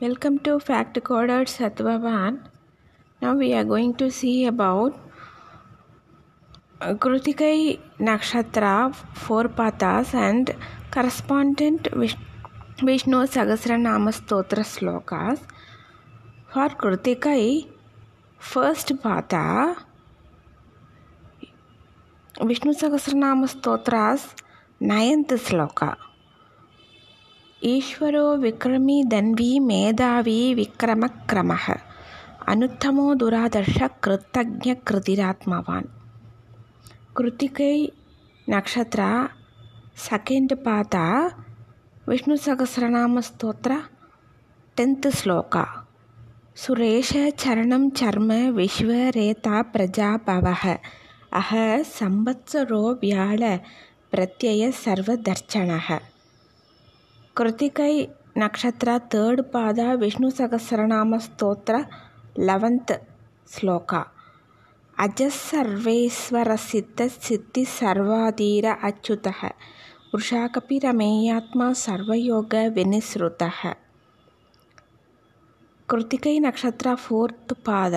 Welcome to Fact Coded Sattvavan. Now we are going to see about uh, Kritikai Nakshatra, four pathas and correspondent Vishnu Sahasranama Stotra slokas. For Kritikai, first patha, Vishnu Sahasranama Stotra's ninth sloka. ईश्वरो विक्रमी धन्वी मेधावी विक्रमक्रमः अनुत्तमो दुरादर्श कृतज्ञकृतिरात्मवान् कृतिकै नक्षत्र second पाद विष्णुसहस्रनामस्तोत्र tenth श्लोक सुरेश चरणं चर्म विश्वरेता प्रजा भवः अह संवत्सरो व्याळ प्रत्यय ಕೃತಿಕೈ ನಕ್ಷತ್ರ ತರ್ಡ್ ಪಾದ ವಿಷ್ಣು ಸಹಸ್ರನಾಮ ಸ್ತೋತ್ರ ಲೆವೆಂತ್ ಶ್ಲೋಕ ಅಜಸ್ಸರ್ವೇಶ್ವರಸಿದ್ಧಸಿದ್ಧಿಸರ್ವಾಧೀರ ಅಚ್ಯುತಃ ವೃಷಾಕಪಿ ರಮೇಯಾತ್ಮ ಸರ್ವಯೋಗ ವಿನಿಸೃತಃ ಕೃತಿಕೈ ನಕ್ಷತ್ರ ಫೋರ್ತ್ ಪಾದ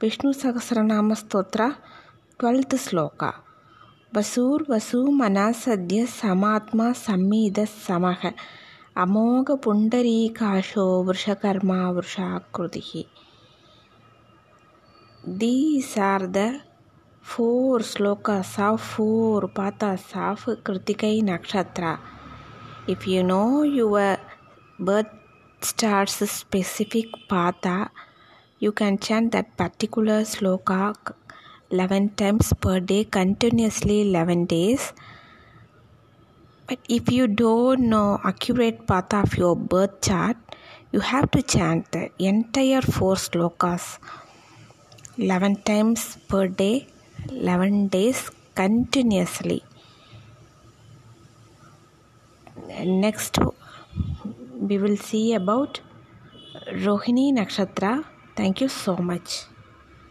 ವಿಷ್ಣು ಸಹಸ್ರನಾಮ ಸ್ತೋತ್ರ ಟ್ವೆಲ್ತ್ ಶ್ಲೋಕ ವಸೂರ್ವಸೂಮನ ಸದ್ಯ ಸಮಾತ್ಮ ಸಮೀದ ಸಮಹ अमोघपुंडरीकाशो वृषकर्मा वृषाकृति these are the four shloka of four padas of Krittika nakshatra if you know your birth stars specific पाता you can chant that particular shloka eleven times per day continuously eleven days but if you don't know accurate path of your birth chart, you have to chant the entire four slokas 11 times per day, 11 days continuously. Next, we will see about Rohini Nakshatra. Thank you so much.